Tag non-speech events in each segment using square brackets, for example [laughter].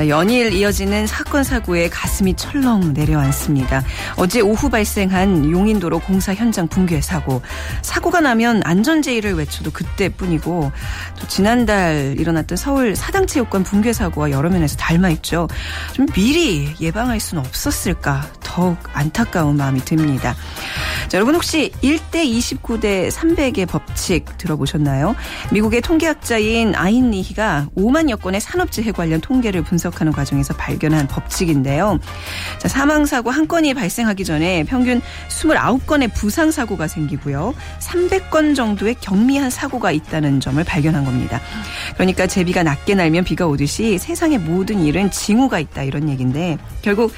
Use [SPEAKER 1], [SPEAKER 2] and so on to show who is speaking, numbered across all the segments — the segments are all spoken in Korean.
[SPEAKER 1] 자, 연일 이어지는 사건 사고에 가슴이 철렁 내려앉습니다. 어제 오후 발생한 용인도로 공사 현장 붕괴 사고. 사고가 나면 안전제의를 외쳐도 그때뿐이고 또 지난달 일어났던 서울 사당체육관 붕괴 사고와 여러 면에서 닮아 있죠. 좀 미리 예방할 수는 없었을까 더욱 안타까운 마음이 듭니다. 자, 여러분 혹시 1대 29대 300의 법칙 들어보셨나요? 미국의 통계학자인 아인리히가 5만여 건의 산업재해 관련 통계를 분석 하는 과정에서 발견한 법칙인데요. 자, 사망사고 한 건이 발생하기 전에 평균 29건의 부상사고가 생기고요. 300건 정도의 경미한 사고가 있다는 점을 발견한 겁니다. 그러니까 제비가 낮게 날면 비가 오듯이 세상의 모든 일은 징후가 있다 이런 얘기인데 결국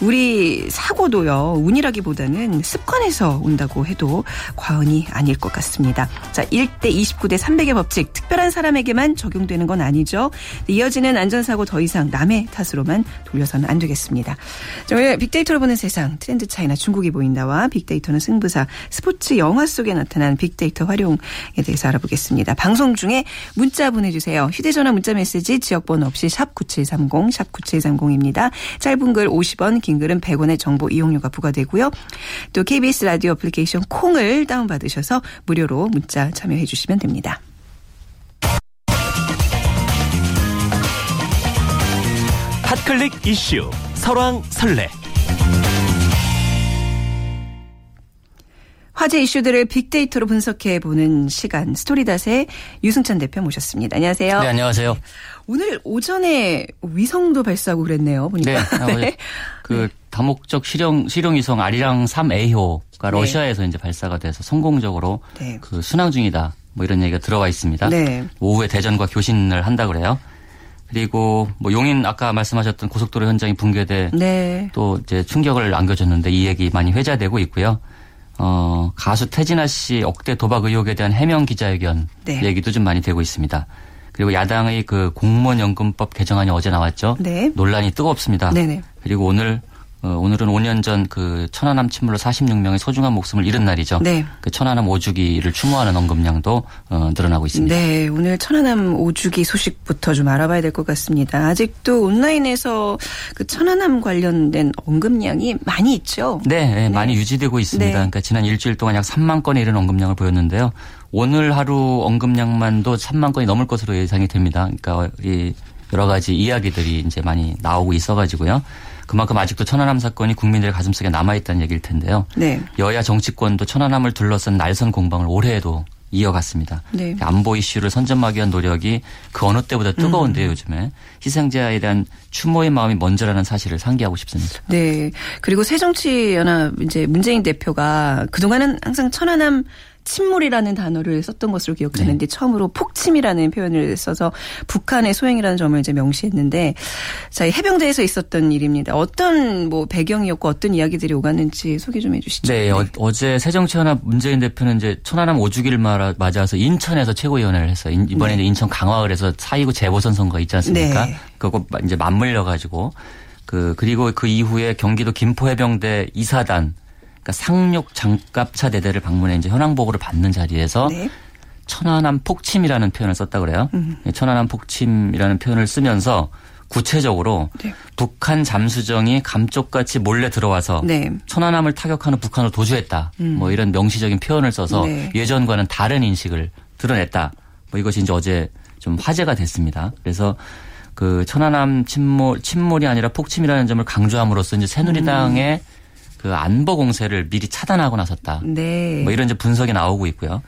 [SPEAKER 1] 우리 사고도요. 운이라기보다는 습관에서 온다고 해도 과언이 아닐 것 같습니다. 자, 1대 29대 300의 법칙 특별한 사람에게만 적용되는 건 아니죠. 이어지는 안전사고 더 이상 남의 탓으로만 돌려서는 안 되겠습니다. 자, 오늘 빅데이터로 보는 세상 트렌드 차이나 중국이 보인다와 빅데이터는 승부사 스포츠 영화 속에 나타난 빅데이터 활용에 대해서 알아보겠습니다. 방송 중에 문자 보내주세요. 휴대전화 문자 메시지 지역번호 없이 샵 9730, 샵 9730입니다. 짧은 글 50원, 긴 글은 100원의 정보 이용료가 부과되고요. 또 KBS 라디오 애플리케이션 콩을 다운받으셔서 무료로 문자 참여해 주시면 됩니다.
[SPEAKER 2] 클릭 이슈 설왕설래
[SPEAKER 1] 화제 이슈들을 빅데이터로 분석해 보는 시간 스토리닷의 유승찬 대표 모셨습니다. 안녕하세요.
[SPEAKER 3] 네, 안녕하세요.
[SPEAKER 1] 오늘 오전에 위성도 발사하고 그랬네요. 보니까.
[SPEAKER 3] 네. [laughs] 네. 그 다목적 실용 실용 위성 아리랑 3A호가 러시아에서 이제 발사가 돼서 성공적으로
[SPEAKER 1] 네.
[SPEAKER 3] 그 순항 중이다. 뭐 이런 얘기가 들어와 있습니다.
[SPEAKER 1] 네.
[SPEAKER 3] 오후에 대전과 교신을 한다 그래요. 그리고 뭐 용인 아까 말씀하셨던 고속도로 현장이 붕괴돼
[SPEAKER 1] 네.
[SPEAKER 3] 또 이제 충격을 안겨줬는데 이 얘기 많이 회자되고 있고요. 어, 가수 태진아 씨 억대 도박 의혹에 대한 해명 기자회견
[SPEAKER 1] 네.
[SPEAKER 3] 얘기도 좀 많이 되고 있습니다. 그리고 야당의 그 공무원연금법 개정안이 어제 나왔죠.
[SPEAKER 1] 네.
[SPEAKER 3] 논란이 뜨겁습니다.
[SPEAKER 1] 네네.
[SPEAKER 3] 그리고 오늘 어, 오늘은 5년 전 그 천안함 침몰로 46명의 소중한 목숨을 잃은 날이죠.
[SPEAKER 1] 네.
[SPEAKER 3] 그 천안함 오주기를 추모하는 언급량도 어, 늘어나고 있습니다.
[SPEAKER 1] 네, 오늘 천안함 오주기 소식부터 좀 알아봐야 될 것 같습니다. 아직도 온라인에서 그 천안함 관련된 언급량이 많이 있죠.
[SPEAKER 3] 네, 네, 많이 유지되고 있습니다.
[SPEAKER 1] 네.
[SPEAKER 3] 그러니까 지난 일주일 동안 약 3만 건에 이르는 언급량을 보였는데요. 오늘 하루 언급량만도 3만 건이 넘을 것으로 예상이 됩니다. 그러니까 이 여러 가지 이야기들이 이제 많이 나오고 있어가지고요. 그만큼 아직도 천안함 사건이 국민들의 가슴속에 남아있다는 얘기일 텐데요.
[SPEAKER 1] 네.
[SPEAKER 3] 여야 정치권도 천안함을 둘러싼 날선 공방을 올해에도 이어갔습니다.
[SPEAKER 1] 네.
[SPEAKER 3] 안보 이슈를 선점하기 위한 노력이 그 어느 때보다 뜨거운데요,
[SPEAKER 1] 음.
[SPEAKER 3] 요즘에. 희생자에 대한 추모의 마음이 먼저라는 사실을 상기하고 싶습니다.
[SPEAKER 1] 네. 그리고 새정치연합 이제 문재인 대표가 그동안은 항상 천안함 침몰이라는 단어를 썼던 것으로 기억하는데
[SPEAKER 3] 네.
[SPEAKER 1] 처음으로 폭침이라는 표현을 써서 북한의 소행이라는 점을 이제 명시했는데 자, 이 해병대에서 있었던 일입니다. 어떤 뭐 배경이었고 어떤 이야기들이 오갔는지 소개 좀 해주시죠.
[SPEAKER 3] 네, 어, 제 새정치연합 문재인 대표는 이제 천안함 5주기를 마- 맞아서 인천에서 최고위원회를 했어요. 인- 이번에
[SPEAKER 1] 네.
[SPEAKER 3] 인천 강화을 해서 4.29 재보선 선거가 있지 않습니까?
[SPEAKER 1] 네.
[SPEAKER 3] 그거 이제 맞물려 가지고 그 그리고 그 이후에 경기도 김포해병대 이사단 그러니까 상륙 장갑차 대대를 방문해 이제 현황 보고를 받는 자리에서
[SPEAKER 1] 네.
[SPEAKER 3] 천안함 폭침이라는 표현을 썼다 그래요.
[SPEAKER 1] 음.
[SPEAKER 3] 천안함 폭침이라는 표현을 쓰면서 구체적으로
[SPEAKER 1] 네.
[SPEAKER 3] 북한 잠수정이 감쪽같이 몰래 들어와서
[SPEAKER 1] 네.
[SPEAKER 3] 천안함을 타격하는 북한을 도주했다. 뭐 이런 명시적인 표현을 써서
[SPEAKER 1] 음. 네.
[SPEAKER 3] 예전과는 다른 인식을 드러냈다. 뭐 이것이 이제 어제 좀 화제가 됐습니다. 그래서 그 천안함 침몰 침몰이 아니라 폭침이라는 점을 강조함으로써 이제 새누리당의
[SPEAKER 1] 음.
[SPEAKER 3] 그 안보 공세를 미리 차단하고 나섰다.
[SPEAKER 1] 네.
[SPEAKER 3] 뭐 이런 이제 분석이 나오고 있고요.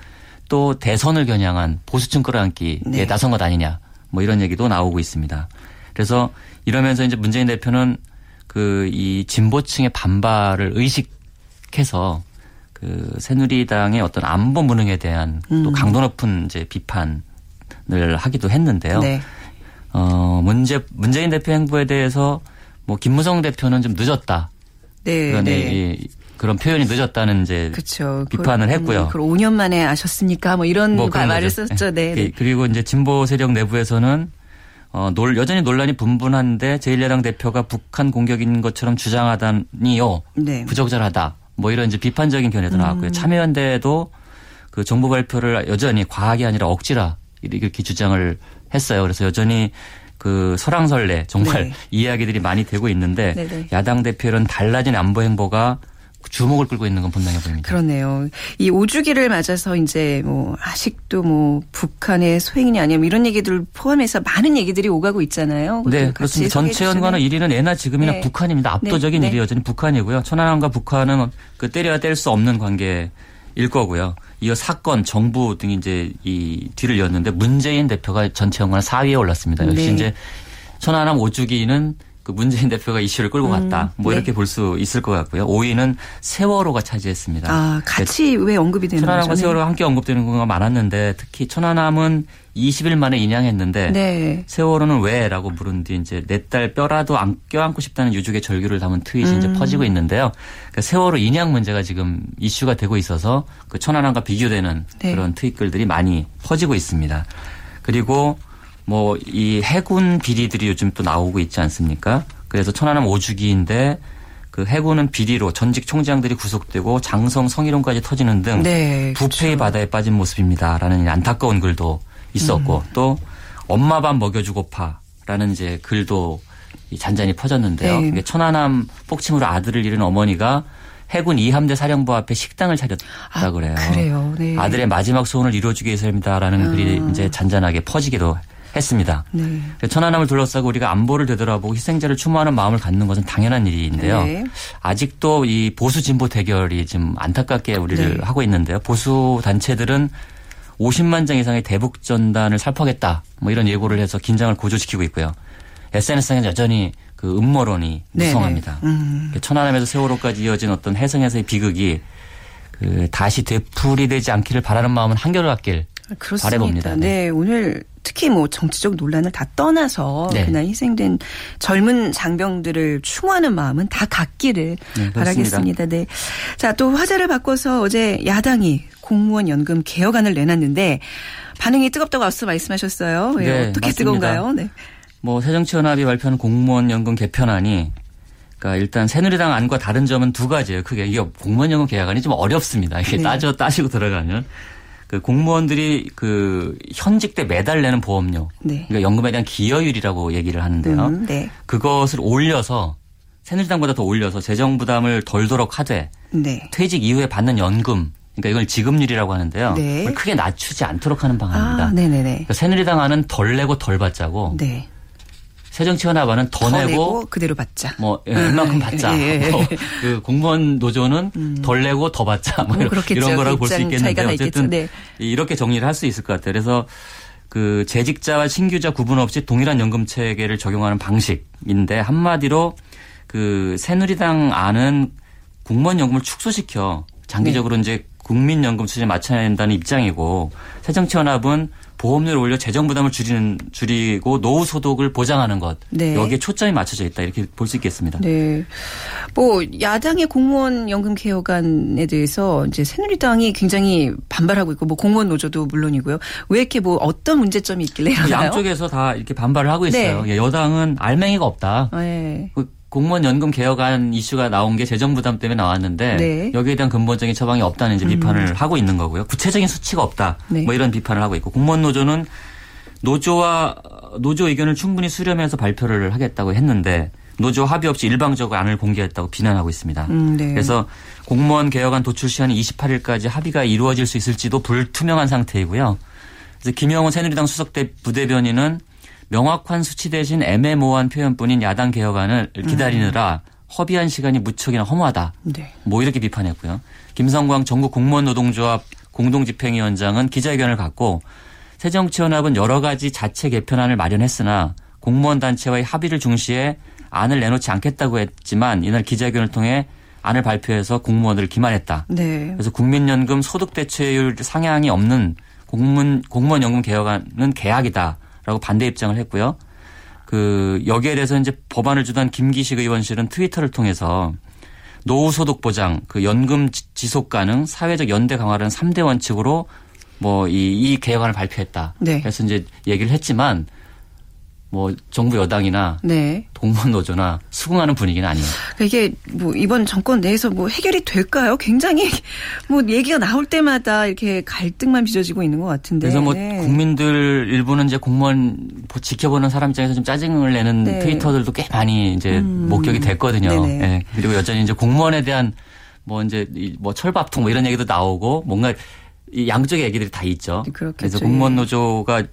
[SPEAKER 3] 또 대선을 겨냥한 보수층 끌어안기에
[SPEAKER 1] 네.
[SPEAKER 3] 나선 것 아니냐. 뭐 이런 얘기도 나오고 있습니다. 그래서 이러면서 이제 문재인 대표는 그 이 진보층의 반발을 의식해서 그 새누리당의 어떤 안보 무능에 대한 또 강도 높은 이제 비판을 하기도 했는데요.
[SPEAKER 1] 네.
[SPEAKER 3] 어, 문제 문재인 대표 행보에 대해서 뭐 김무성 대표는 좀 늦었다.
[SPEAKER 1] 네.
[SPEAKER 3] 그런
[SPEAKER 1] 네.
[SPEAKER 3] 이- 그런 표현이 늦었다는 이제
[SPEAKER 1] 그렇죠.
[SPEAKER 3] 비판을 했고요.
[SPEAKER 1] 그걸 5년 만에 아셨습니까? 뭐 이런
[SPEAKER 3] 뭐
[SPEAKER 1] 말을
[SPEAKER 3] 거죠.
[SPEAKER 1] 썼죠. 네.
[SPEAKER 3] 그- 그리고 이제 진보 세력 내부에서는 어, 놀, 여전히 논란이 분분한데 제1야당 대표가 북한 공격인 것처럼 주장하다니요.
[SPEAKER 1] 네.
[SPEAKER 3] 부적절하다. 뭐 이런 이제 비판적인 견해도
[SPEAKER 1] 음.
[SPEAKER 3] 나왔고요. 참여연대도 그 정부 발표를 여전히 과학이 아니라 억지라 이렇게 주장을 했어요. 그래서 여전히 그 설왕설래 정말
[SPEAKER 1] 네. [laughs]
[SPEAKER 3] 이야기들이 많이 되고 있는데
[SPEAKER 1] 네네.
[SPEAKER 3] 야당 대표는 달라진 안보 행보가 주목을 끌고 있는 건 분명해 보입니다.
[SPEAKER 1] 그렇네요. 이 5주기를 맞아서 이제 뭐 아직도 뭐 북한의 소행이냐 아니면 뭐 이런 얘기들 포함해서 많은 얘기들이 오가고 있잖아요.
[SPEAKER 3] 네, 그렇습니다. 전체 연관은
[SPEAKER 1] 주시면.
[SPEAKER 3] 1위는 애나 지금이나
[SPEAKER 1] 네.
[SPEAKER 3] 북한입니다. 압도적인
[SPEAKER 1] 네,
[SPEAKER 3] 1위
[SPEAKER 1] 네.
[SPEAKER 3] 여전히 북한이고요. 천안함과 북한은 그 때려야 뗄 수 없는 관계 일 거고요. 이어 사건, 정부 등이 이제 이 뒤를 이었는데 문재인 대표가 전체 연관은 4위에 올랐습니다. 역시
[SPEAKER 1] 네.
[SPEAKER 3] 이제 천안함 5주기는 그 문재인 대표가 이슈를 끌고 갔다. 뭐
[SPEAKER 1] 네.
[SPEAKER 3] 이렇게 볼 수 있을 것 같고요. 5위는 세월호가 차지했습니다.
[SPEAKER 1] 아, 같이 왜 언급이 되는
[SPEAKER 3] 천안함과
[SPEAKER 1] 거죠?
[SPEAKER 3] 세월호가 함께 언급되는 경우가 많았는데 특히 천안함은 20일 만에 인양했는데
[SPEAKER 1] 네.
[SPEAKER 3] 세월호는 왜라고 물은 뒤 이제 내 딸 뼈라도 안 껴안고 싶다는 유족의 절규를 담은 트윗이
[SPEAKER 1] 음.
[SPEAKER 3] 이제 퍼지고 있는데요. 그러니까 세월호 인양 문제가 지금 이슈가 되고 있어서 그 천안함과 비교되는
[SPEAKER 1] 네.
[SPEAKER 3] 그런 트윗글들이 많이 퍼지고 있습니다. 그리고 뭐 이 해군 비리들이 요즘 또 나오고 있지 않습니까? 그래서 천안함 5주기인데 그 해군은 비리로 전직 총장들이 구속되고 장성 성희롱까지 터지는 등
[SPEAKER 1] 네.
[SPEAKER 3] 부패의 바다에 빠진 모습입니다라는 안타까운 글도 있었고
[SPEAKER 1] 음.
[SPEAKER 3] 또 엄마 밥 먹여주고 파라는 이제 글도 이 잔잔히 퍼졌는데요.
[SPEAKER 1] 네.
[SPEAKER 3] 천안함 폭침으로 아들을 잃은 어머니가 해군 이함대 사령부 앞에 식당을 차렸다
[SPEAKER 1] 아,
[SPEAKER 3] 그래요.
[SPEAKER 1] 그래요. 네.
[SPEAKER 3] 아들의 마지막 소원을 이루어주기 위해서입니다라는
[SPEAKER 1] 아.
[SPEAKER 3] 글이 이제 잔잔하게 퍼지기도 했습니다.
[SPEAKER 1] 네.
[SPEAKER 3] 천안함을 둘러싸고 우리가 안보를 되돌아보고 희생자를 추모하는 마음을 갖는 것은 당연한 일인데요.
[SPEAKER 1] 네.
[SPEAKER 3] 아직도 이 보수 진보 대결이 지금 안타깝게 우리를
[SPEAKER 1] 네.
[SPEAKER 3] 하고 있는데요. 보수 단체들은 50만 장 이상의 대북 전단을 살포하겠다. 뭐 이런 예고를 해서 긴장을 고조시키고 있고요. SNS상에는 여전히 그 음모론이
[SPEAKER 1] 네,
[SPEAKER 3] 무성합니다.
[SPEAKER 1] 네. 음.
[SPEAKER 3] 천안함에서 세월호까지 이어진 어떤 해성에서의 비극이 그 다시 되풀이 되지 않기를 바라는 마음은 한결같길
[SPEAKER 1] 그렇습니다.
[SPEAKER 3] 바라봅니다.
[SPEAKER 1] 네. 오늘 특히 뭐 정치적 논란을 다 떠나서
[SPEAKER 3] 네.
[SPEAKER 1] 그날 희생된 젊은 장병들을 추모하는 마음은 다 같기를
[SPEAKER 3] 네,
[SPEAKER 1] 바라겠습니다. 네. 자, 또 화제를 바꿔서 어제 야당이 공무원 연금 개혁안을 내놨는데 반응이 뜨겁다고 앞서 말씀하셨어요. 예,
[SPEAKER 3] 네,
[SPEAKER 1] 어떻게
[SPEAKER 3] 맞습니다.
[SPEAKER 1] 뜨거운가요? 네.
[SPEAKER 3] 뭐 새정치연합이 발표한 공무원 연금 개편안이 그러니까 일단 새누리당 안과 다른 점은 두 가지예요. 크게 이게 공무원 연금 개혁안이 좀 어렵습니다. 이게
[SPEAKER 1] 네.
[SPEAKER 3] 따져 따지고 들어가면 그 공무원들이 그 현직 때 매달 내는 보험료,
[SPEAKER 1] 네.
[SPEAKER 3] 그러니까 연금에 대한 기여율이라고 얘기를 하는데요.
[SPEAKER 1] 음, 네.
[SPEAKER 3] 그것을 올려서 새누리당보다 더 올려서 재정 부담을 덜도록 하되
[SPEAKER 1] 네.
[SPEAKER 3] 퇴직 이후에 받는 연금, 그러니까 이걸 지급률이라고 하는데요.
[SPEAKER 1] 네.
[SPEAKER 3] 그걸 크게 낮추지 않도록 하는 방안입니다.
[SPEAKER 1] 아, 네네네.
[SPEAKER 3] 그러니까 새누리당 안은 덜 내고 덜 받자고
[SPEAKER 1] 네.
[SPEAKER 3] 새정치연합안은 더,
[SPEAKER 1] 더
[SPEAKER 3] 내고,
[SPEAKER 1] 내고 그대로 받자.
[SPEAKER 3] 뭐 예, 얼마큼 받자.
[SPEAKER 1] 예, 예.
[SPEAKER 3] 뭐, 그 공무원 노조는 덜 내고 더 받자.
[SPEAKER 1] 뭐뭐
[SPEAKER 3] 이런. 이런 거라고 볼 수 있겠는데. 어쨌든
[SPEAKER 1] 네.
[SPEAKER 3] 이렇게 정리를 할 수 있을 것 같아요. 그래서 그 재직자와 신규자 구분 없이 동일한 연금 체계를 적용하는 방식인데 한마디로 그 새누리당 안은 공무원 연금을 축소시켜
[SPEAKER 1] 네.
[SPEAKER 3] 장기적으로 이제 국민연금 수준에 맞춰야 된다는 입장이고 새정치연합은 보험료를 올려 재정 부담을 줄이는 줄이고 노후 소득을 보장하는 것
[SPEAKER 1] 네.
[SPEAKER 3] 여기에 초점이 맞춰져 있다 이렇게 볼 수 있겠습니다.
[SPEAKER 1] 네. 뭐 야당의 공무원 연금 개혁안에 대해서 이제 새누리당이 굉장히 반발하고 있고 뭐 공무원 노조도 물론이고요. 왜 이렇게 뭐 어떤 문제점이 있길래 이러나요?
[SPEAKER 3] 양쪽에서 다 이렇게 반발을 하고 있어요.
[SPEAKER 1] 네.
[SPEAKER 3] 예, 여당은 알맹이가 없다.
[SPEAKER 1] 네.
[SPEAKER 3] 그 공무원 연금 개혁안 이슈가 나온 게 재정 부담 때문에 나왔는데
[SPEAKER 1] 네. 음.
[SPEAKER 3] 여기에 대한 근본적인 처방이 없다는 이제 비판을 하고 있는 거고요. 구체적인 수치가 없다.
[SPEAKER 1] 네.
[SPEAKER 3] 뭐 이런 비판을 하고 있고 공무원 노조는 노조와 노조 의견을 충분히 수렴해서 발표를 하겠다고 했는데 노조 합의 없이 일방적으로 안을 공개했다고 비난하고 있습니다.
[SPEAKER 1] 음, 네.
[SPEAKER 3] 그래서 공무원 개혁안 도출 시한이 28일까지 합의가 이루어질 수 있을지도 불투명한 상태이고요. 그래서 김영호 새누리당 수석대 부대변인은 명확한 수치 대신 애매모호한 표현뿐인 야당 개혁안을 기다리느라 허비한 시간이 무척이나 허무하다.
[SPEAKER 1] 네.
[SPEAKER 3] 뭐 이렇게 비판했고요. 김성광 전국 공무원 노동조합 공동집행위원장은 기자회견을 갖고 새정치연합은 여러 가지 자체 개편안을 마련했으나 공무원 단체와의 합의를 중시해 안을 내놓지 않겠다고 했지만 이날 기자회견을 통해 안을 발표해서 공무원들을 기만했다.
[SPEAKER 1] 네.
[SPEAKER 3] 그래서 국민연금 소득 대체율 상향이 없는 공무원 연금 개혁안은 계약이다 라고 반대 입장을 했고요. 그 여기에 대해서 이제 법안을 주던 김기식 의원실은 트위터를 통해서 노후 소득 보장, 그 연금 지- 지속 가능, 사회적 연대 강화라는 3대 원칙으로 뭐이이 개혁안을 발표했다.
[SPEAKER 1] 네.
[SPEAKER 3] 그래서 이제 얘기를 했지만 뭐 정부 여당이나
[SPEAKER 1] 네.
[SPEAKER 3] 공무원 노조나 수긍하는 분위기는 아니에요.
[SPEAKER 1] 이게 뭐 이번 정권 내에서 뭐 해결이 될까요? 굉장히 [laughs] 뭐 얘기가 나올 때마다 이렇게 갈등만 빚어지고 있는 것 같은데.
[SPEAKER 3] 그래서 뭐
[SPEAKER 1] 네.
[SPEAKER 3] 국민들 일부는 이제 공무원 보- 지켜보는 사람 입장에서 좀 짜증을 내는
[SPEAKER 1] 네.
[SPEAKER 3] 트위터들도 꽤 많이 이제
[SPEAKER 1] 음.
[SPEAKER 3] 목격이 됐거든요. 예. 그리고 여전히 이제 공무원에 대한 뭐 이제 이뭐 철밥통 뭐 이런 얘기도 나오고 뭔가 이 양쪽의 얘기들이 다 있죠.
[SPEAKER 1] 그렇겠죠.
[SPEAKER 3] 그래서 공무원 노조가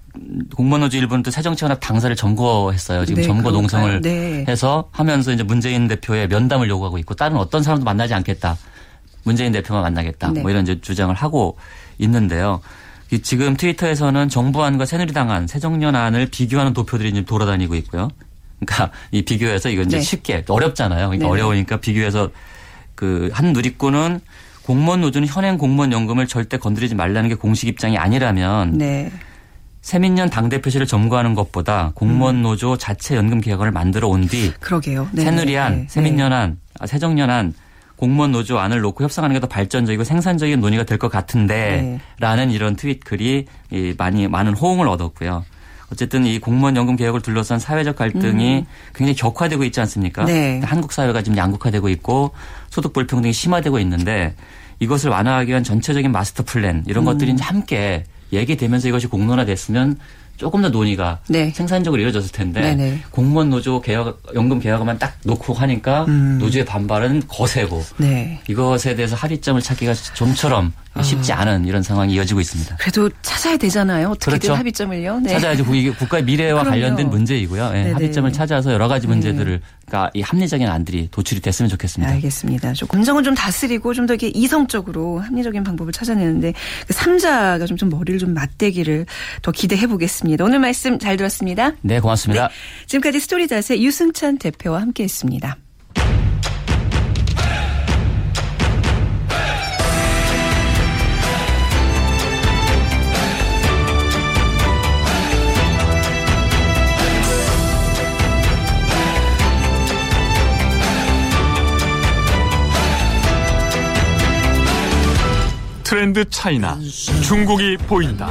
[SPEAKER 3] 공무원 노조 일부는 또 새정치연합 당사를 점거했어요. 지금
[SPEAKER 1] 네,
[SPEAKER 3] 점거
[SPEAKER 1] 그럴까요?
[SPEAKER 3] 농성을
[SPEAKER 1] 네.
[SPEAKER 3] 해서 하면서 이제 문재인 대표의 면담을 요구하고 있고 다른 어떤 사람도 만나지 않겠다. 문재인 대표만 만나겠다.
[SPEAKER 1] 네.
[SPEAKER 3] 뭐 이런 이제 주장을 하고 있는데요. 이 지금 트위터에서는 정부안과 새누리당안, 새정년안을 비교하는 도표들이 지금 돌아다니고 있고요. 그러니까 이 비교해서 이건 이제
[SPEAKER 1] 네.
[SPEAKER 3] 쉽게 어렵잖아요. 그러니까
[SPEAKER 1] 네네.
[SPEAKER 3] 어려우니까 비교해서 그 한 누리꾼은 공무원 노조는 현행 공무원 연금을 절대 건드리지 말라는 게 공식 입장이 아니라면
[SPEAKER 1] 네.
[SPEAKER 3] 세민년 당대표실을 점거하는 것보다 공무원 노조 자체 연금 개혁안을 만들어 온 뒤
[SPEAKER 1] 그러게요. 네.
[SPEAKER 3] 새누리안,
[SPEAKER 1] 네.
[SPEAKER 3] 세민년안, 아, 새정년안 공무원 노조 안을 놓고 협상하는 게 더 발전적이고 생산적인 논의가 될 것 같은데
[SPEAKER 1] 네.
[SPEAKER 3] 라는 이런 트윗 글이 이 많이 많은 호응을 얻었고요. 어쨌든 이 공무원 연금 개혁을 둘러싼 사회적 갈등이 굉장히 격화되고 있지 않습니까?
[SPEAKER 1] 음. 네.
[SPEAKER 3] 한국 사회가 지금 양극화되고 있고 소득 불평등이 심화되고 있는데 이것을 완화하기 위한 전체적인 마스터 플랜 이런
[SPEAKER 1] 음.
[SPEAKER 3] 것들이 함께 얘기되면서 이것이 공론화됐으면 조금 더 논의가
[SPEAKER 1] 네.
[SPEAKER 3] 생산적으로 이루어졌을 텐데
[SPEAKER 1] 네네.
[SPEAKER 3] 공무원 노조 개혁 연금 개혁만 딱 놓고 하니까
[SPEAKER 1] 음.
[SPEAKER 3] 노조의 반발은 거세고
[SPEAKER 1] 네.
[SPEAKER 3] 이것에 대해서 합의점을 찾기가 좀처럼
[SPEAKER 1] 아.
[SPEAKER 3] 쉽지 않은 이런 상황이 이어지고 있습니다.
[SPEAKER 1] 그래도 찾아야 되잖아요. 어떻게든
[SPEAKER 3] 그렇죠.
[SPEAKER 1] 합의점을요. 네.
[SPEAKER 3] 찾아야지 국- 이게 국가의 미래와. 관련된 문제이고요. 예,
[SPEAKER 1] 네네.
[SPEAKER 3] 합의점을 찾아서 여러 가지 문제들을 그러니까 이 합리적인 안들이 도출이 됐으면 좋겠습니다.
[SPEAKER 1] 알겠습니다. 좀 감정은 좀 다스리고 좀 더 이렇게 이성적으로 합리적인 방법을 찾아내는데 그 3자가 좀, 좀 머리를 좀 맞대기를 더 기대해 보겠습니다. 오늘 말씀 잘 들었습니다.
[SPEAKER 3] 네, 고맙습니다.
[SPEAKER 1] 지금까지 스토리닷의 유승찬 대표와 함께했습니다.
[SPEAKER 4] 트렌드 차이나 중국이 보인다.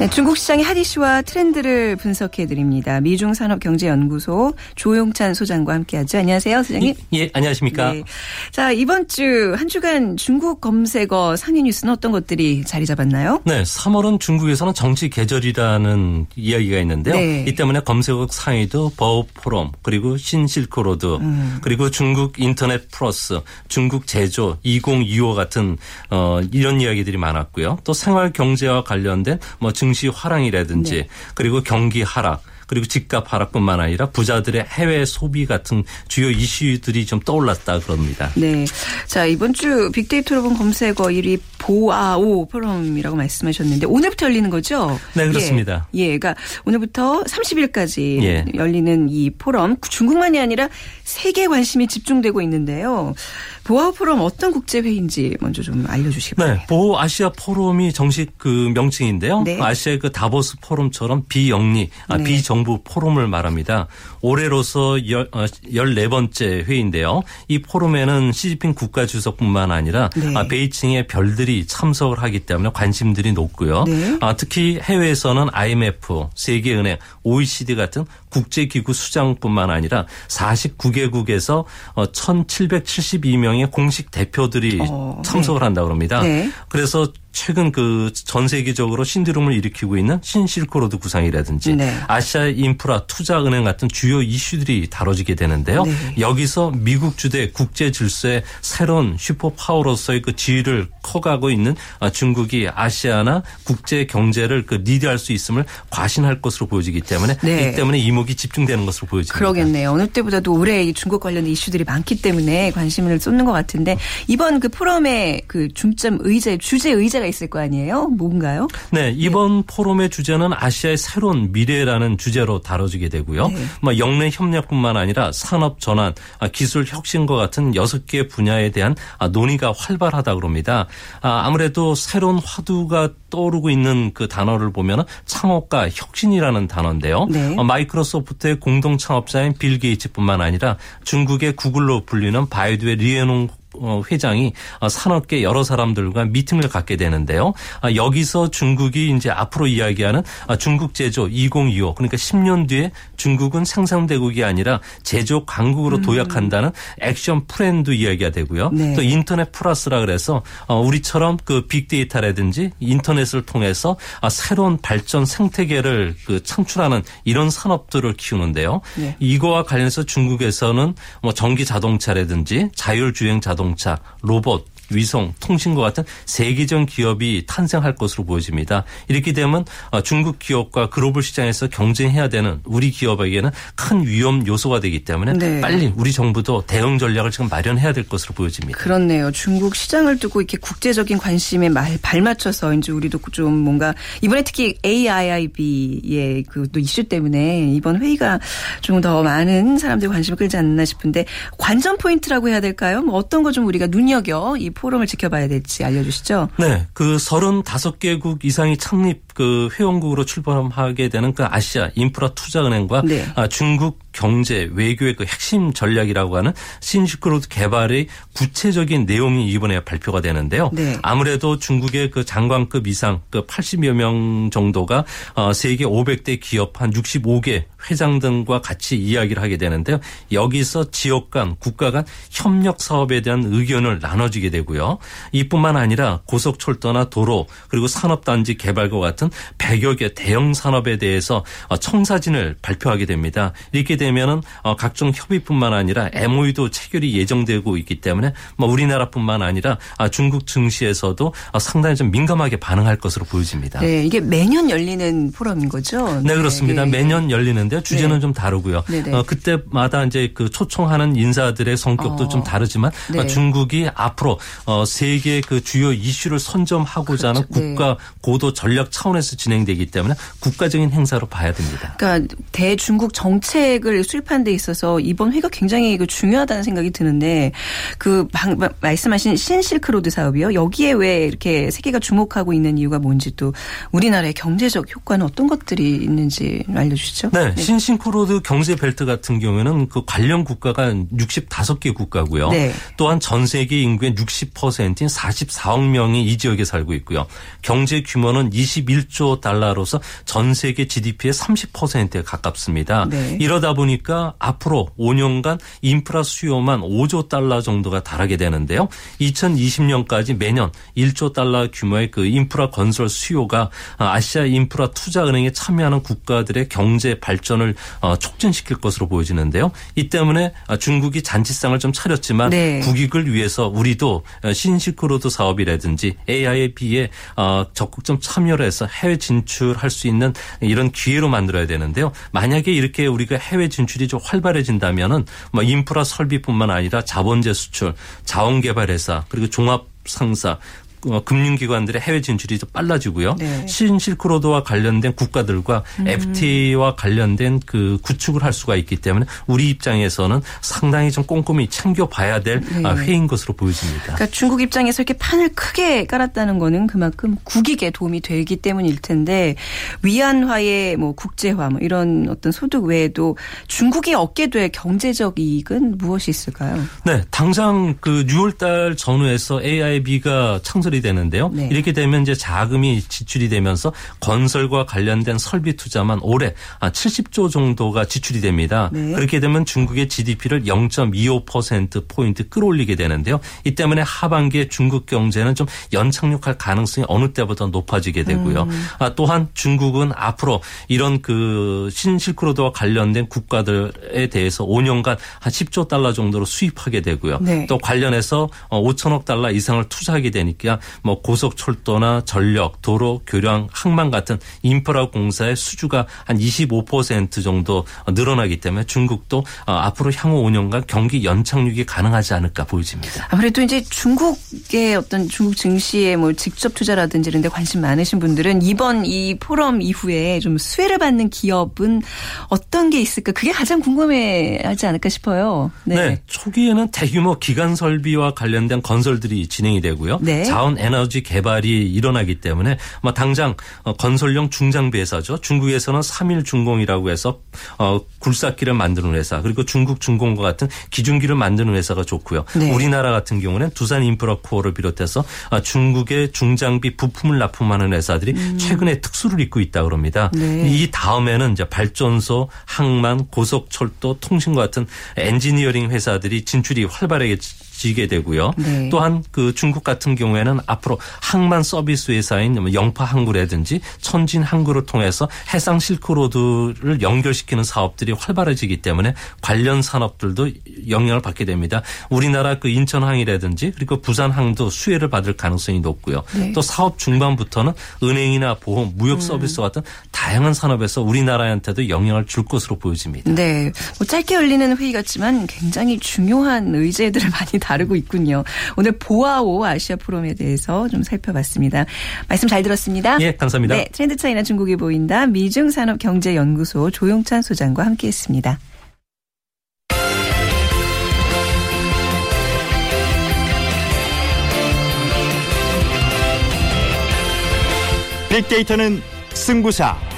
[SPEAKER 1] 네, 중국 시장의 핫 이슈와 트렌드를 분석해 드립니다. 미중 산업 경제 연구소 조용찬 소장과 함께하죠. 안녕하세요, 소장님.
[SPEAKER 5] 예, 예 안녕하십니까.
[SPEAKER 1] 네. 자 이번 주 한 주간 중국 검색어 상위 뉴스는 어떤 것들이 자리 잡았나요?
[SPEAKER 5] 네, 3월은 중국에서는 정치 계절이라는 이야기가 있는데요.
[SPEAKER 1] 네.
[SPEAKER 5] 이 때문에 검색어 상위도 보아오 포럼 그리고 신실크로드
[SPEAKER 1] 음.
[SPEAKER 5] 그리고 중국 인터넷 플러스 중국 제조 2025 같은 어, 이런 이야기들이 많았고요. 또 생활 경제와 관련된 뭐 증시 화랑이라든지
[SPEAKER 1] 네.
[SPEAKER 5] 그리고 경기 하락 그리고 집값 하락뿐만 아니라 부자들의 해외 소비 같은 주요 이슈들이 좀 떠올랐다 그럽니다.
[SPEAKER 1] 네. 자, 이번 주 빅데이터로 본 검색어 1위 보아오 포럼이라고 말씀하셨는데 오늘부터 열리는 거죠?
[SPEAKER 5] 네, 그렇습니다.
[SPEAKER 1] 예, 예 그러니까 오늘부터 30일까지
[SPEAKER 5] 예.
[SPEAKER 1] 열리는 이 포럼 중국만이 아니라 세계 관심이 집중되고 있는데요. 보아오 포럼 어떤 국제 회의인지 먼저 좀 알려주시기
[SPEAKER 5] 네,
[SPEAKER 1] 바랍니다.
[SPEAKER 5] 보호 아시아 포럼이 정식 그 명칭인데요.
[SPEAKER 1] 네.
[SPEAKER 5] 아시아의 그 다보스 포럼처럼 비영리, 아,
[SPEAKER 1] 네.
[SPEAKER 5] 비정부 포럼을 말합니다. 올해로서 열, 어, 14번째 회의인데요. 이 포럼에는 시진핑 국가 주석뿐만 아니라
[SPEAKER 1] 네.
[SPEAKER 5] 아, 베이징의 별들이 참석을 하기 때문에 관심들이 높고요.
[SPEAKER 1] 네.
[SPEAKER 5] 아, 특히 해외에서는 IMF, 세계은행, OECD 같은 국제기구 수장뿐만 아니라 49개국에서 어, 1,772명의 공식 대표들이
[SPEAKER 1] 어,
[SPEAKER 5] 참석을 한다고 합니다.
[SPEAKER 1] 네.
[SPEAKER 5] 그래서 최근 그 전 세계적으로 신드롬을 일으키고 있는 신실크로드 구상이라든지
[SPEAKER 1] 네.
[SPEAKER 5] 아시아 인프라 투자은행 같은 주요 이슈들이 다뤄지게 되는데요.
[SPEAKER 1] 네.
[SPEAKER 5] 여기서 미국 주대 국제 질서의 새로운 슈퍼 파워로서의 그 지위를 커가고 있는 아, 중국이 아시아나 국제 경제를 그 리드할 수 있음을 과신할 것으로 보여지기 때문에
[SPEAKER 1] 네.
[SPEAKER 5] 이 때문에 이목이 집중되는 것으로 보여집니다.
[SPEAKER 1] 그러겠네요. 어느 때보다도 올해 이 중국 관련된 이슈들이 많기 때문에 관심을 쏟는 것 같은데 이번 그 포럼의 그 중점 의제 주제 의제 가 있을 거 아니에요? 뭔가요?
[SPEAKER 5] 네, 이번 포럼의 주제는 아시아의 새로운 미래라는 주제로 다뤄지게 되고요.
[SPEAKER 1] 네.
[SPEAKER 5] 뭐 영내 협력뿐만 아니라 산업 전환, 아, 기술 혁신과 같은 여섯 개 분야에 대한 아, 논의가 활발하다 그럽니다. 아, 아무래도 새로운 화두가 떠오르고 있는 그 단어를 보면 창업과 혁신이라는 단어인데요.
[SPEAKER 1] 네.
[SPEAKER 5] 어, 마이크로소프트의 공동 창업자인 빌 게이츠뿐만 아니라 중국의 구글로 불리는 바이두의 리에농 어, 회장이 어, 산업계 여러 사람들과 미팅을 갖게 되는데요. 아, 여기서 중국이 이제 앞으로 이야기하는 아, 중국 제조 2025 그러니까 10년 뒤에 중국은 생산 대국이 아니라 제조 강국으로 도약한다는 액션 플랜도 이야기가 되고요.
[SPEAKER 1] 네.
[SPEAKER 5] 또 인터넷 플러스라 그래서 어, 우리처럼 그 빅데이터라든지 인터넷을 통해서 아, 새로운 발전 생태계를 그 창출하는 이런 산업들을 키우는데요.
[SPEAKER 1] 네.
[SPEAKER 5] 이거와 관련해서 중국에서는 뭐 전기 자동차라든지 자율 주행 자동차, 로봇 위성, 통신과 같은 세계적 기업이 탄생할 것으로 보여집니다. 이렇게 되면 어, 중국 기업과 글로벌 시장에서 경쟁해야 되는 우리 기업에게는 큰 위험 요소가 되기 때문에
[SPEAKER 1] 네.
[SPEAKER 5] 빨리 우리 정부도 대응 전략을 지금 마련해야 될 것으로 보여집니다.
[SPEAKER 1] 그렇네요. 중국 시장을 두고 이렇게 국제적인 관심에 말, 발맞춰서 이제 우리도 좀 뭔가 이번에 특히 AIIB의 그 또 이슈 때문에 이번 회의가 좀 더 많은 사람들의 관심을 끌지 않나 싶은데 관전 포인트라고 해야 될까요? 뭐 어떤 거 좀 우리가 눈여겨 이 포럼을 지켜봐야 될지 알려주시죠.
[SPEAKER 5] 네, 그 35개국 이상이 창립 그 회원국으로 출범하게 되는 그 아시아 인프라 투자은행과
[SPEAKER 1] 네.
[SPEAKER 5] 아, 중국 경제 외교의 그 핵심 전략이라고 하는 신시크로드 개발의 구체적인 내용이 이번에 발표가 되는데요.
[SPEAKER 1] 네.
[SPEAKER 5] 아무래도 중국의 그 장관급 이상 그 80여 명 정도가 어, 세계 500대 기업 한 65개 회장 등과 같이 이야기를 하게 되는데요. 여기서 지역 간, 국가 간 협력 사업에 대한 의견을 나눠주게 되고요. 이뿐만 아니라 고속철도나 도로 그리고 산업단지 개발과 같은 100여 개 대형 산업에 대해서 어, 청사진을 발표하게 됩니다. 이렇게 되면은 어, 각종 협의뿐만 아니라 MOU도 체결이 예정되고 있기 때문에 뭐 우리나라뿐만 아니라 아, 중국 증시에서도 어, 상당히 좀 민감하게 반응할 것으로 보여집니다.
[SPEAKER 1] 네, 이게 매년 열리는 포럼인 거죠.
[SPEAKER 5] 네, 그렇습니다.
[SPEAKER 1] 네.
[SPEAKER 5] 매년 열리는데요. 주제는
[SPEAKER 1] 네.
[SPEAKER 5] 좀 다르고요.
[SPEAKER 1] 네네.
[SPEAKER 5] 어, 그때마다 이제 그 초청하는 인사들의 성격도
[SPEAKER 1] 어.
[SPEAKER 5] 좀 다르지만
[SPEAKER 1] 네.
[SPEAKER 5] 어, 중국이 앞으로 어, 세계 그 주요 이슈를 선점하고자 하는
[SPEAKER 1] 그렇죠. 네.
[SPEAKER 5] 국가 고도 전략 차원에서 진행되기 때문에 국가적인 행사로 봐야 됩니다.
[SPEAKER 1] 그러니까 대중국 정책을 수립하는 데 있어서 이번 회가 굉장히 그 중요하다는 생각이 드는데 그 방, 마- 말씀하신 신실크로드 사업이요. 여기에 왜 이렇게 세계가 주목하고 있는 이유가 뭔지 또 우리나라의 경제적 효과는 어떤 것들이 있는지 알려주시죠.
[SPEAKER 5] 네, 신싱크로드 경제 벨트 같은 경우에는 그 관련 국가가 65개 국가고요.
[SPEAKER 1] 네.
[SPEAKER 5] 또한 전 세계 인구의 60%인 44억 명이 이 지역에 살고 있고요. 경제 규모는 21조 달러로서 전 세계 GDP의 30%에 가깝습니다.
[SPEAKER 1] 네.
[SPEAKER 5] 이러다 보니까 앞으로 5년간 인프라 수요만 5조 달러 정도가 달하게 되는데요. 2020년까지 매년 1조 달러 규모의 그 인프라 건설 수요가 아시아 인프라 투자은행에 참여하는 국가들의 경제 발전을 어, 촉진시킬 것으로 보여지는데요. 이 때문에 중국이 잔치상을 좀 차렸지만
[SPEAKER 1] 네.
[SPEAKER 5] 국익을 위해서 우리도 신시크로드 사업이라든지 AIB에 어, 적극 좀 참여를 해서 해외 진출할 수 있는 이런 기회로 만들어야 되는데요. 만약에 이렇게 우리가 해외 진출이 좀 활발해진다면은 뭐 인프라 설비뿐만 아니라 자본재 수출, 자원개발회사 그리고 종합 상사 어, 금융기관들의 해외 진출이 좀 빨라지고요.
[SPEAKER 1] 네.
[SPEAKER 5] 신실크로드와 관련된 국가들과
[SPEAKER 1] 음.
[SPEAKER 5] FTA와 관련된 그 구축을 할 수가 있기 때문에 우리 입장에서는 상당히 좀 꼼꼼히 챙겨봐야 될
[SPEAKER 1] 네.
[SPEAKER 5] 아, 회의인 것으로 보여집니다.
[SPEAKER 1] 그러니까 중국 입장에서 이렇게 판을 크게 깔았다는 거는 그만큼 국익에 도움이 되기 때문일 텐데 위안화의 뭐 국제화 뭐 이런 어떤 소득 외에도 중국이 얻게 될 경제적 이익은 무엇이 있을까요?
[SPEAKER 5] 네, 당장 그 6월달 전후에서 AIB가 창설 이 되는데요.
[SPEAKER 1] 네.
[SPEAKER 5] 이렇게 되면 이제 자금이 지출이 되면서 건설과 관련된 설비 투자만 올해 아, 70조 정도가 지출이 됩니다.
[SPEAKER 1] 네.
[SPEAKER 5] 그렇게 되면 중국의 GDP를 0.25% 포인트 끌어올리게 되는데요. 이 때문에 하반기에 중국 경제는 좀 연착륙할 가능성이 어느 때보다 높아지게 되고요.
[SPEAKER 1] 음.
[SPEAKER 5] 아, 또한 중국은 앞으로 이런 그 신실크로드와 관련된 국가들에 대해서 5년간 한 10조 달러 정도로 수입하게 되고요.
[SPEAKER 1] 네.
[SPEAKER 5] 또 관련해서 5천억 달러 이상을 투자하게 되니까 뭐 고속철도나 전력, 도로, 교량, 항만 같은 인프라 공사의 수주가 한 25% 정도 늘어나기 때문에 중국도 어, 앞으로 향후 5년간 경기 연착륙이 가능하지 않을까 보여집니다.
[SPEAKER 1] 아무래도 이제 중국의 어떤 중국 증시에 뭐 직접 투자라든지 이런 데 관심 많으신 분들은 이번 이 포럼 이후에 좀 수혜를 받는 기업은 어떤 게 있을까? 그게 가장 궁금해 하지 않을까 싶어요.
[SPEAKER 5] 네. 초기에는 대규모 기간 설비와 관련된 건설들이 진행이 되고요.
[SPEAKER 1] 네.
[SPEAKER 5] 자원 놀라운 에너지 개발이 일어나기 때문에 뭐 당장 어, 건설용 중장비 회사죠. 중국에서는 3일 중공이라고 해서 어, 굴삭기를 만드는 회사 그리고 중국 중공과 같은 기중기를 만드는 회사가 좋고요.
[SPEAKER 1] 네.
[SPEAKER 5] 우리나라 같은 경우는 두산 인프라코어를 비롯해서 아, 중국의 중장비 부품을 납품하는 회사들이 최근에 특수를 잇고 있다 그럽니다.
[SPEAKER 1] 음. 네.
[SPEAKER 5] 이 다음에는 이제 발전소, 항만, 고속철도, 통신과 같은 엔지니어링 회사들이 진출이 활발해 지게 되고요.
[SPEAKER 1] 네.
[SPEAKER 5] 또한 그 중국 같은 경우에는 앞으로 항만 서비스 회사인 뭐 영파 항구라든지 천진 항구를 통해서 해상 실크로드를 연결시키는 사업들이 활발해지기 때문에 관련 산업들도 영향을 받게 됩니다. 우리나라 그 인천항이라든지 그리고 부산항도 수혜를 받을 가능성이 높고요.
[SPEAKER 1] 네.
[SPEAKER 5] 또 사업 중반부터는 은행이나 보험, 무역 서비스 같은 다양한 산업에서 우리나라한테도 영향을 줄 것으로 보여집니다.
[SPEAKER 1] 네. 뭐 짧게 열리는 회의 같지만 굉장히 중요한 의제들을 많이 다 루고 있군요. 오늘 보아오 아시아 포럼에 대해서 좀 살펴봤습니다. 말씀 잘 들었습니다.
[SPEAKER 5] 예, 감사합니다.
[SPEAKER 1] 네. 트렌드 차이나 중국이 보인다. 미중산업경제연구소 조용찬 소장과 함께 했습니다.
[SPEAKER 4] 빅데이터는 승부사.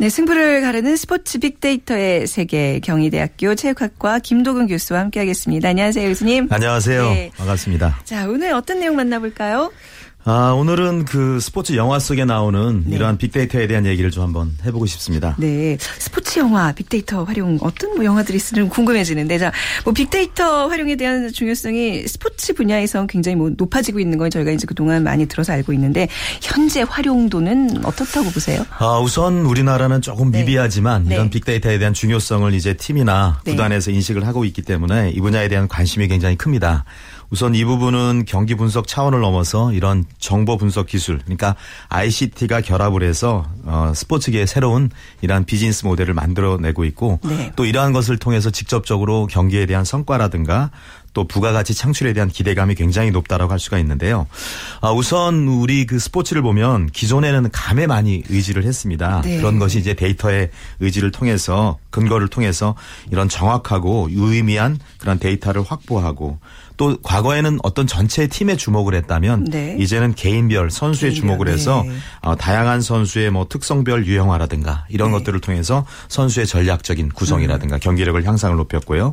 [SPEAKER 1] 네, 승부를 가르는 스포츠 빅데이터의 세계 경희대학교 체육학과 김도근 교수와 함께하겠습니다. 안녕하세요, 교수님.
[SPEAKER 6] 안녕하세요.
[SPEAKER 1] 네.
[SPEAKER 6] 반갑습니다.
[SPEAKER 1] 자, 오늘 어떤 내용 만나볼까요?
[SPEAKER 6] 아, 오늘은 그 스포츠 영화 속에 나오는 이러한 빅데이터에 대한 얘기를 좀 한번 해보고 싶습니다.
[SPEAKER 1] 네, 스포츠 영화 빅데이터 활용 어떤 뭐 영화들이 있을지 궁금해지는데, 자, 뭐 빅데이터 활용에 대한 중요성이 스포츠 분야에서 굉장히 뭐 높아지고 있는 건 저희가 이제 그동안 많이 들어서 알고 있는데 현재 활용도는 어떻다고 보세요?
[SPEAKER 6] 아, 우선 우리나라는 조금
[SPEAKER 1] 네.
[SPEAKER 6] 미비하지만
[SPEAKER 1] 네.
[SPEAKER 6] 이런 빅데이터에 대한 중요성을 이제 팀이나
[SPEAKER 1] 네.
[SPEAKER 6] 구단에서 인식을 하고 있기 때문에 이 분야에 대한 관심이 굉장히 큽니다. 우선 이 부분은 경기 분석 차원을 넘어서 이런 정보 분석 기술, 그러니까 ICT가 결합을 해서 어, 스포츠계의 새로운 이러한 비즈니스 모델을 만들어내고 있고
[SPEAKER 1] 네.
[SPEAKER 6] 또 이러한 것을 통해서 직접적으로 경기에 대한 성과라든가 또 부가가치 창출에 대한 기대감이 굉장히 높다라고 할 수가 있는데요. 아, 우선 우리 그 스포츠를 보면 기존에는 감에 많이 의지를 했습니다.
[SPEAKER 1] 네.
[SPEAKER 6] 그런 것이 이제 데이터의 의지를 통해서 근거를 통해서 이런 정확하고 유의미한 그런 데이터를 확보하고 또 과거에는 어떤 전체 팀에 주목을 했다면
[SPEAKER 1] 네.
[SPEAKER 6] 이제는 개인별 선수에
[SPEAKER 1] 개인별,
[SPEAKER 6] 주목을 해서
[SPEAKER 1] 네.
[SPEAKER 6] 어, 다양한 선수의 뭐 특성별 유형화라든가 이런
[SPEAKER 1] 네.
[SPEAKER 6] 것들을 통해서 선수의 전략적인 구성이라든가 경기력을 향상을 높였고요.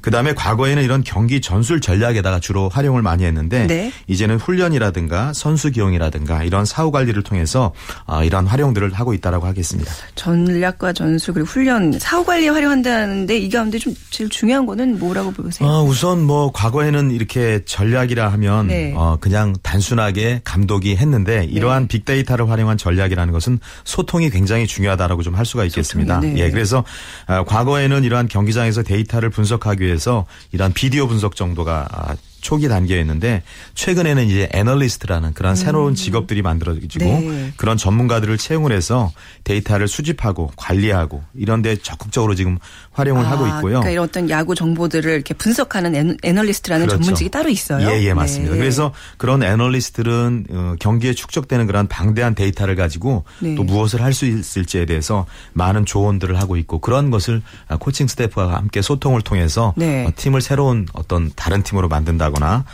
[SPEAKER 6] 그다음에 과거에는 이런 경기 전술 전략에다가 주로 활용을 많이 했는데
[SPEAKER 1] 네.
[SPEAKER 6] 이제는 훈련이라든가 선수 기용이라든가 이런 사후 관리를 통해서 어, 이런 활용들을 하고 있다라고 하겠습니다.
[SPEAKER 1] 전략과 전술 그리고 훈련 사후 관리에 활용한다는데 이 가운데 좀 제일 중요한 거는 뭐라고 보세요?
[SPEAKER 6] 어, 우선 뭐 과거에는 이렇게 전략이라 하면
[SPEAKER 1] 네.
[SPEAKER 6] 어, 그냥 단순하게 감독이 했는데 이러한 빅데이터를 활용한 전략이라는 것은 소통이 굉장히 중요하다라고 좀 할 수가 있겠습니다.
[SPEAKER 1] 네.
[SPEAKER 6] 예, 그래서 어, 과거에는 이러한 경기장에서 데이터를 분석하기 위해서 이러한 비디오 분석 정도가 아, 초기 단계였는데 최근에는 이제 애널리스트라는 그런 새로운 직업들이 만들어지고
[SPEAKER 1] 음. 네.
[SPEAKER 6] 그런 전문가들을 채용을 해서 데이터를 수집하고 관리하고 이런 데 적극적으로 지금 활용을 하고
[SPEAKER 1] 아,
[SPEAKER 6] 있고요.
[SPEAKER 1] 그러니까 이런 어떤 야구 정보들을 이렇게 분석하는 애- 애널리스트라는
[SPEAKER 6] 그렇죠.
[SPEAKER 1] 전문직이 따로 있어요.
[SPEAKER 6] 예, 예, 맞습니다.
[SPEAKER 1] 네.
[SPEAKER 6] 그래서 그런 애널리스트들은 어, 경기에 축적되는 그런 방대한 데이터를 가지고
[SPEAKER 1] 네.
[SPEAKER 6] 또 무엇을 할 수 있을지에 대해서 많은 조언들을 하고 있고 그런 것을 아, 코칭 스태프와 함께 소통을 통해서
[SPEAKER 1] 네.
[SPEAKER 6] 어, 팀을 새로운 어떤 다른 팀으로 만든다거나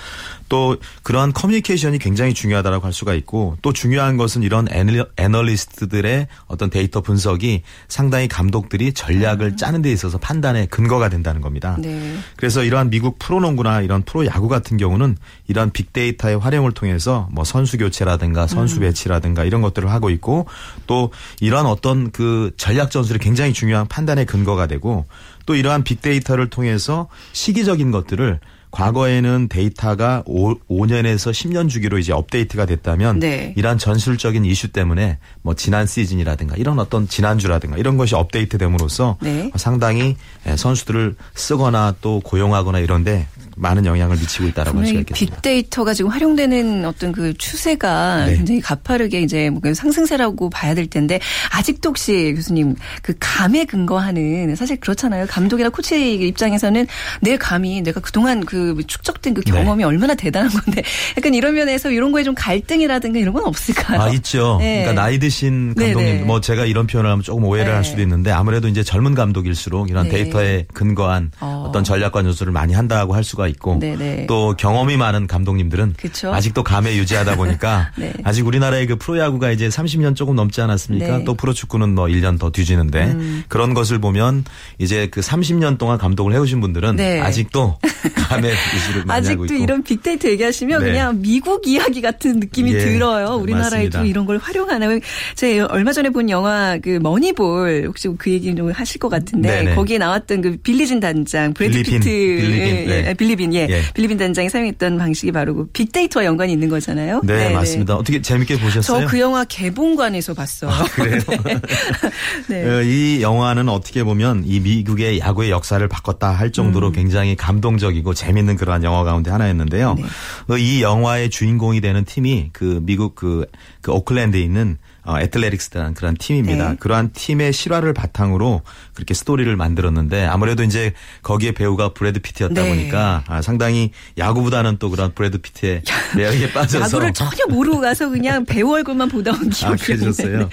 [SPEAKER 6] 또 그러한 커뮤니케이션이 굉장히 중요하다고 할 수가 있고 또 중요한 것은 이런 애널- 애널리스트들의 어떤 데이터 분석이 상당히 감독들이 전략을 짜는 데 있어서 판단의 근거가 된다는 겁니다.
[SPEAKER 1] 아. 네.
[SPEAKER 6] 그래서 이러한 미국 프로농구나 이런 프로야구 같은 경우는 이러한 빅데이터의 활용을 통해서 뭐 선수 교체라든가 선수 배치라든가 이런 것들을 하고 있고 또 이러한 어떤 그 전략 전술이 굉장히 중요한 판단의 근거가 되고 또 이러한 빅데이터를 통해서 시기적인 것들을 과거에는 데이터가 5, 5년에서 10년 주기로 이제 업데이트가 됐다면
[SPEAKER 1] 네.
[SPEAKER 6] 이러한 전술적인 이슈 때문에 뭐 지난 시즌이라든가 이런 어떤 지난주라든가 이런 것이 업데이트 됨으로써
[SPEAKER 1] 네.
[SPEAKER 6] 상당히 예, 선수들을 쓰거나 또 고용하거나 이런데 많은 영향을 미치고 있다라고 할 수가 있겠습니다.
[SPEAKER 1] 빅데이터가 지금 활용되는 어떤 그 추세가
[SPEAKER 6] 네.
[SPEAKER 1] 굉장히 가파르게 이제 뭐 상승세라고 봐야 될 텐데 아직도 혹시 교수님 그 감에 근거하는 사실 그렇잖아요. 감독이나 코치 입장에서는 내 감이 내가 그동안 그 축적된 그
[SPEAKER 6] 네.
[SPEAKER 1] 경험이 얼마나 대단한 건데 약간 이런 면에서 이런 거에 좀 갈등이라든가 이런 건 없을까요?
[SPEAKER 6] 아 있죠.
[SPEAKER 1] 네.
[SPEAKER 6] 그러니까 나이 드신
[SPEAKER 1] 네,
[SPEAKER 6] 감독님,
[SPEAKER 1] 네.
[SPEAKER 6] 뭐 제가 이런 표현을 하면 조금 오해를
[SPEAKER 1] 네.
[SPEAKER 6] 할 수도 있는데 아무래도 이제 젊은 감독일수록 이런
[SPEAKER 1] 네.
[SPEAKER 6] 데이터에 근거한
[SPEAKER 1] 어.
[SPEAKER 6] 어. 떤 전략과 요소를 많이 한다고 할 수가 있고
[SPEAKER 1] 네, 네.
[SPEAKER 6] 또 경험이 많은 감독님들은
[SPEAKER 1] 그쵸.
[SPEAKER 6] 아직도 감에 유지하다 보니까 [laughs]
[SPEAKER 1] 네.
[SPEAKER 6] 아직 우리나라의 그 프로야구가 이제 30년 조금 넘지 않았습니까?
[SPEAKER 1] 네. 음.
[SPEAKER 6] 또 프로축구는 뭐 1년 더 뒤지는데 그런 것을 보면 이제 그 30년 동안 감독을 해오신 분들은
[SPEAKER 1] 네.
[SPEAKER 6] 아직도 [laughs] 감에 의지를 많이 하고
[SPEAKER 1] 아직도
[SPEAKER 6] 있고
[SPEAKER 1] 이런 빅데이터 얘기하시면
[SPEAKER 6] 네.
[SPEAKER 1] 그냥 미국 이야기 같은 느낌이
[SPEAKER 6] 예,
[SPEAKER 1] 들어요. 우리나라에도
[SPEAKER 6] 맞습니다.
[SPEAKER 1] 이런 걸 활용하나요? 제가 얼마 전에 본 영화 그 머니볼 혹시 그 얘기 좀 하실 것 같은데
[SPEAKER 6] 네네.
[SPEAKER 1] 거기에 나왔던 그 빌리 빈 단장 브래드
[SPEAKER 6] 빌리빈,
[SPEAKER 1] 피트
[SPEAKER 6] 빌리빈,
[SPEAKER 1] 예,
[SPEAKER 6] 네.
[SPEAKER 1] 예, 빌리 빈 예.
[SPEAKER 6] 예.
[SPEAKER 1] 빌리빈 단장이 사용했던 방식이 바로 그 빅데이터와 연관이 있는 거잖아요.
[SPEAKER 6] 네, 맞습니다. 어떻게 재밌게 보셨어요?
[SPEAKER 1] 저 그 영화 개봉관에서 봤어요.
[SPEAKER 6] 그래요? [laughs]
[SPEAKER 1] 네.
[SPEAKER 6] 어, 이 영화는 어떻게 보면 이 미국의 야구의 역사를 바꿨다 할 정도로
[SPEAKER 1] 음.
[SPEAKER 6] 굉장히 감동적이고 재밌는 그러한 영화 가운데 하나였는데요.
[SPEAKER 1] 네.
[SPEAKER 6] 어, 이 영화의 주인공이 되는 팀이 그 미국 그, 그 오클랜드에 있는 어, 애틀레틱스라는 그런 팀입니다.
[SPEAKER 1] 네.
[SPEAKER 6] 그러한 팀의 실화를 바탕으로 그렇게 스토리를 만들었는데 아무래도 이제 거기에 배우가 브래드 피트였다
[SPEAKER 1] 네.
[SPEAKER 6] 보니까 아, 상당히 야구보다는 또 그런 브래드 피트의 [laughs] 매력에 빠져서
[SPEAKER 1] 야구를 전혀 모르고 가서 그냥 [laughs] 배우 얼굴만 보다 온 기억이
[SPEAKER 6] 아, 그러셨어요?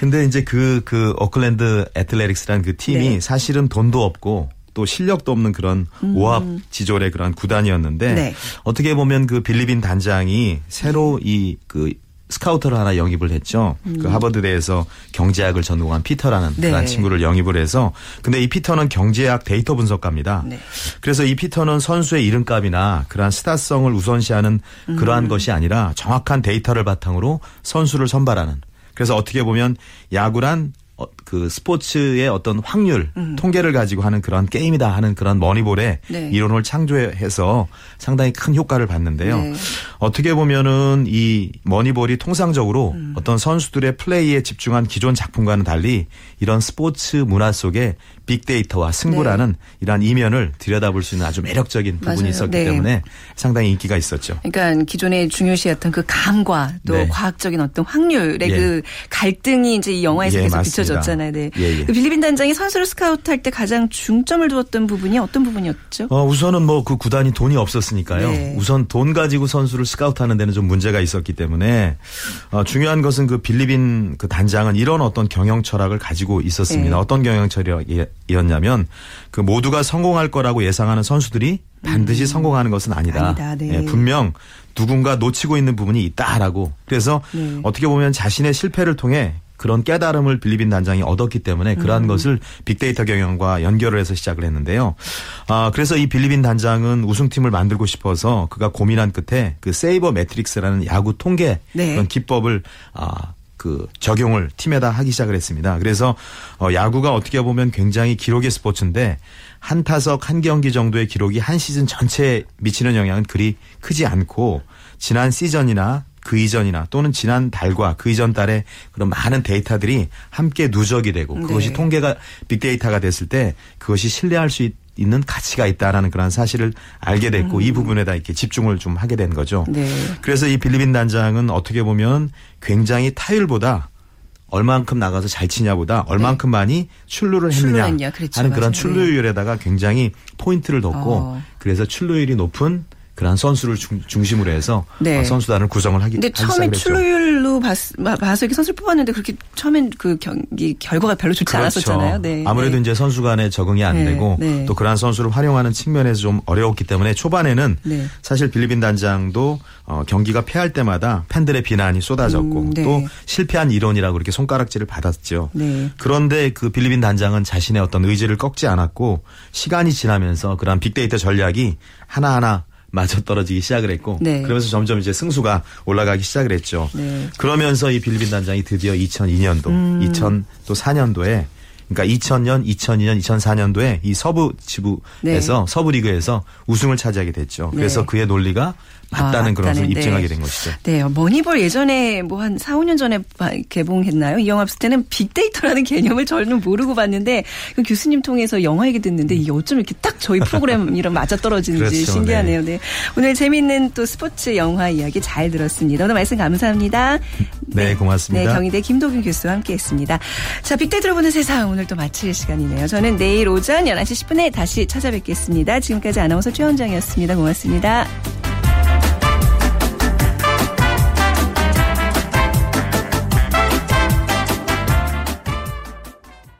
[SPEAKER 6] 근데 이제 그, 그, 오클랜드 애틀레틱스라는 그 팀이
[SPEAKER 1] 네.
[SPEAKER 6] 사실은 돈도 없고 또 실력도 없는 그런 오합지졸의 그런 구단이었는데
[SPEAKER 1] 음. 네.
[SPEAKER 6] 어떻게 보면 그 빌리빈 단장이 새로 이 그 스카우터를 하나 영입을 했죠. 그 하버드대에서 경제학을 전공한 피터라는
[SPEAKER 1] 음. 네.
[SPEAKER 6] 그런 친구를 영입을 해서 근데 이 피터는 경제학 데이터 분석가입니다.
[SPEAKER 1] 네.
[SPEAKER 6] 그래서 이 피터는 선수의 이름값이나 그러한 스타성을 우선시하는 그러한 것이 아니라 정확한 데이터를 바탕으로 선수를 선발하는. 그래서 어떻게 보면 야구란 어, 그 스포츠의 어떤 확률, 통계를 가지고 하는 그런 게임이다 하는 그런 머니볼의
[SPEAKER 1] 네.
[SPEAKER 6] 이론을 창조해서 상당히 큰 효과를 봤는데요.
[SPEAKER 1] 네.
[SPEAKER 6] 어떻게 보면은 이 머니볼이 통상적으로
[SPEAKER 1] 음.
[SPEAKER 6] 어떤 선수들의 플레이에 집중한 기존 작품과는 달리 이런 스포츠 문화 속에 빅데이터와 승부라는 이러한 이면을 들여다볼 수 있는 아주 매력적인 부분이
[SPEAKER 1] 네. 맞아요.
[SPEAKER 6] 있었기
[SPEAKER 1] 네.
[SPEAKER 6] 때문에 상당히 인기가 있었죠.
[SPEAKER 1] 그러니까 기존에 중요시했던 그 감과 또
[SPEAKER 6] 네.
[SPEAKER 1] 과학적인 어떤 확률의
[SPEAKER 6] 예.
[SPEAKER 1] 그 갈등이 이제 이 영화에서
[SPEAKER 6] 예,
[SPEAKER 1] 계속
[SPEAKER 6] 맞습니다.
[SPEAKER 1] 비춰졌잖아요. 네.
[SPEAKER 6] 예, 예.
[SPEAKER 1] 그 빌리빈 단장이 선수를 스카우트할 때 가장 중점을 두었던 부분이 어떤 부분이었죠?
[SPEAKER 6] 어, 우선은 뭐 그 구단이 돈이 없었으니까요.
[SPEAKER 1] 네.
[SPEAKER 6] 우선 돈 가지고 선수를 스카우트하는 데는 좀 문제가 있었기 때문에 어, 중요한 것은 그 빌리빈 그 단장은 이런 어떤 경영 철학을 가지고 있었습니다.
[SPEAKER 1] 네.
[SPEAKER 6] 어떤 경영 철학이 었냐면 그 모두가 성공할 거라고 예상하는 선수들이 반드시 성공하는 것은 아니다.
[SPEAKER 1] 음. 아니다. 네.
[SPEAKER 6] 예, 분명 누군가 놓치고 있는 부분이 있다라고. 그래서
[SPEAKER 1] 네.
[SPEAKER 6] 어떻게 보면 자신의 실패를 통해 그런 깨달음을 빌리빈 단장이 얻었기 때문에 그러한
[SPEAKER 1] 음.
[SPEAKER 6] 것을 빅데이터 경영과 연결을 해서 시작을 했는데요. 아, 그래서 이 빌리빈 단장은 우승팀을 만들고 싶어서 그가 고민한 끝에 그 세이버 매트릭스라는 야구 통계
[SPEAKER 1] 네.
[SPEAKER 6] 그런 기법을 아, 그 적용을 팀에다 하기 시작을 했습니다. 그래서 어, 야구가 어떻게 보면 굉장히 기록의 스포츠인데 한 타석 한 경기 정도의 기록이 한 시즌 전체에 미치는 영향은 그리 크지 않고 지난 시즌이나 그 이전이나 또는 지난 달과 그 이전 달에 그런 많은 데이터들이 함께 누적이 되고 그것이
[SPEAKER 1] 네.
[SPEAKER 6] 통계가 빅데이터가 됐을 때 그것이 신뢰할 수 있, 는 가치가 있다라는 그런 사실을 알게 됐고 이 부분에다 이렇게 집중을 좀 하게 된 거죠.
[SPEAKER 1] 네.
[SPEAKER 6] 그래서 이 빌리빈 단장은 어떻게 보면 굉장히 타율보다 얼만큼 나가서 잘 치냐보다 얼만큼 많이 출루를 했느냐.
[SPEAKER 1] 그렇죠.
[SPEAKER 6] 하는 그런
[SPEAKER 1] 맞아요.
[SPEAKER 6] 출루율에다가 굉장히 포인트를 뒀고
[SPEAKER 1] 어.
[SPEAKER 6] 그래서 출루율이 높은 그런 선수를 중, 중심으로 해서
[SPEAKER 1] 네.
[SPEAKER 6] 어, 선수단을 구성을 하기,
[SPEAKER 1] 근데 처음에. 출루율로 봐- 봐서 이렇게 선수를 뽑았는데 그렇게 처음엔 그 경기 결과가 별로 좋지 않았었잖아요. 네.
[SPEAKER 6] 그렇죠. 아무래도
[SPEAKER 1] 네.
[SPEAKER 6] 이제 선수 간에 적응이 안
[SPEAKER 1] 네,
[SPEAKER 6] 되고
[SPEAKER 1] 네.
[SPEAKER 6] 또 그러한 선수를 활용하는 측면에서 좀 어려웠기 때문에 초반에는
[SPEAKER 1] 네.
[SPEAKER 6] 사실 빌리빈 단장도 어, 경기가 패할 때마다 팬들의 비난이 쏟아졌고
[SPEAKER 1] 음, 네.
[SPEAKER 6] 또 실패한 이론이라고 그렇게 손가락질을 받았죠.
[SPEAKER 1] 네.
[SPEAKER 6] 그런데 그 빌리빈 단장은 자신의 어떤 의지를 꺾지 않았고 시간이 지나면서 그러한 빅데이터 전략이 하나하나 맞아 떨어지기 시작을 했고
[SPEAKER 1] 네.
[SPEAKER 6] 그러면서 점점 이제 승수가 올라가기 시작을 했죠.
[SPEAKER 1] 네.
[SPEAKER 6] 그러면서 이 빌리빈 단장이 드디어 2002년도,
[SPEAKER 1] 음.
[SPEAKER 6] 2000또 4년도에 그러니까 2000년, 2002년, 2004년도에 이 서부 지부에서 서부 리그에서 우승을 차지하게 됐죠. 그래서
[SPEAKER 1] 네.
[SPEAKER 6] 그의 논리가 맞다는
[SPEAKER 1] 아,
[SPEAKER 6] 그런 것을
[SPEAKER 1] 맞다는, 네.
[SPEAKER 6] 입증하게 된 것이죠.
[SPEAKER 1] 네, 머니볼 예전에 뭐 한 4, 5년 전에 바- 개봉했나요? 이 영화 봤을 때는 빅데이터라는 [laughs] 개념을 저는 모르고 봤는데 그 교수님 통해서 영화 얘기 듣는데 이게 어쩜 이렇게 딱 저희 프로그램이랑 [laughs] 맞아 떨어지는지
[SPEAKER 6] 그렇죠,
[SPEAKER 1] 신기하네요. 네. 오늘 재밌는 또 스포츠 영화 이야기 잘 들었습니다. 오늘 말씀 감사합니다.
[SPEAKER 6] 네, 고맙습니다.
[SPEAKER 1] 네, 경희대 김도균 교수와 함께 했습니다. 자, 빅데이터로 보는 세상 오늘 또 마칠 시간이네요. 저는 내일 오전 11시 10분에 다시 찾아뵙겠습니다. 지금까지 아나운서 최원장이었습니다. 고맙습니다.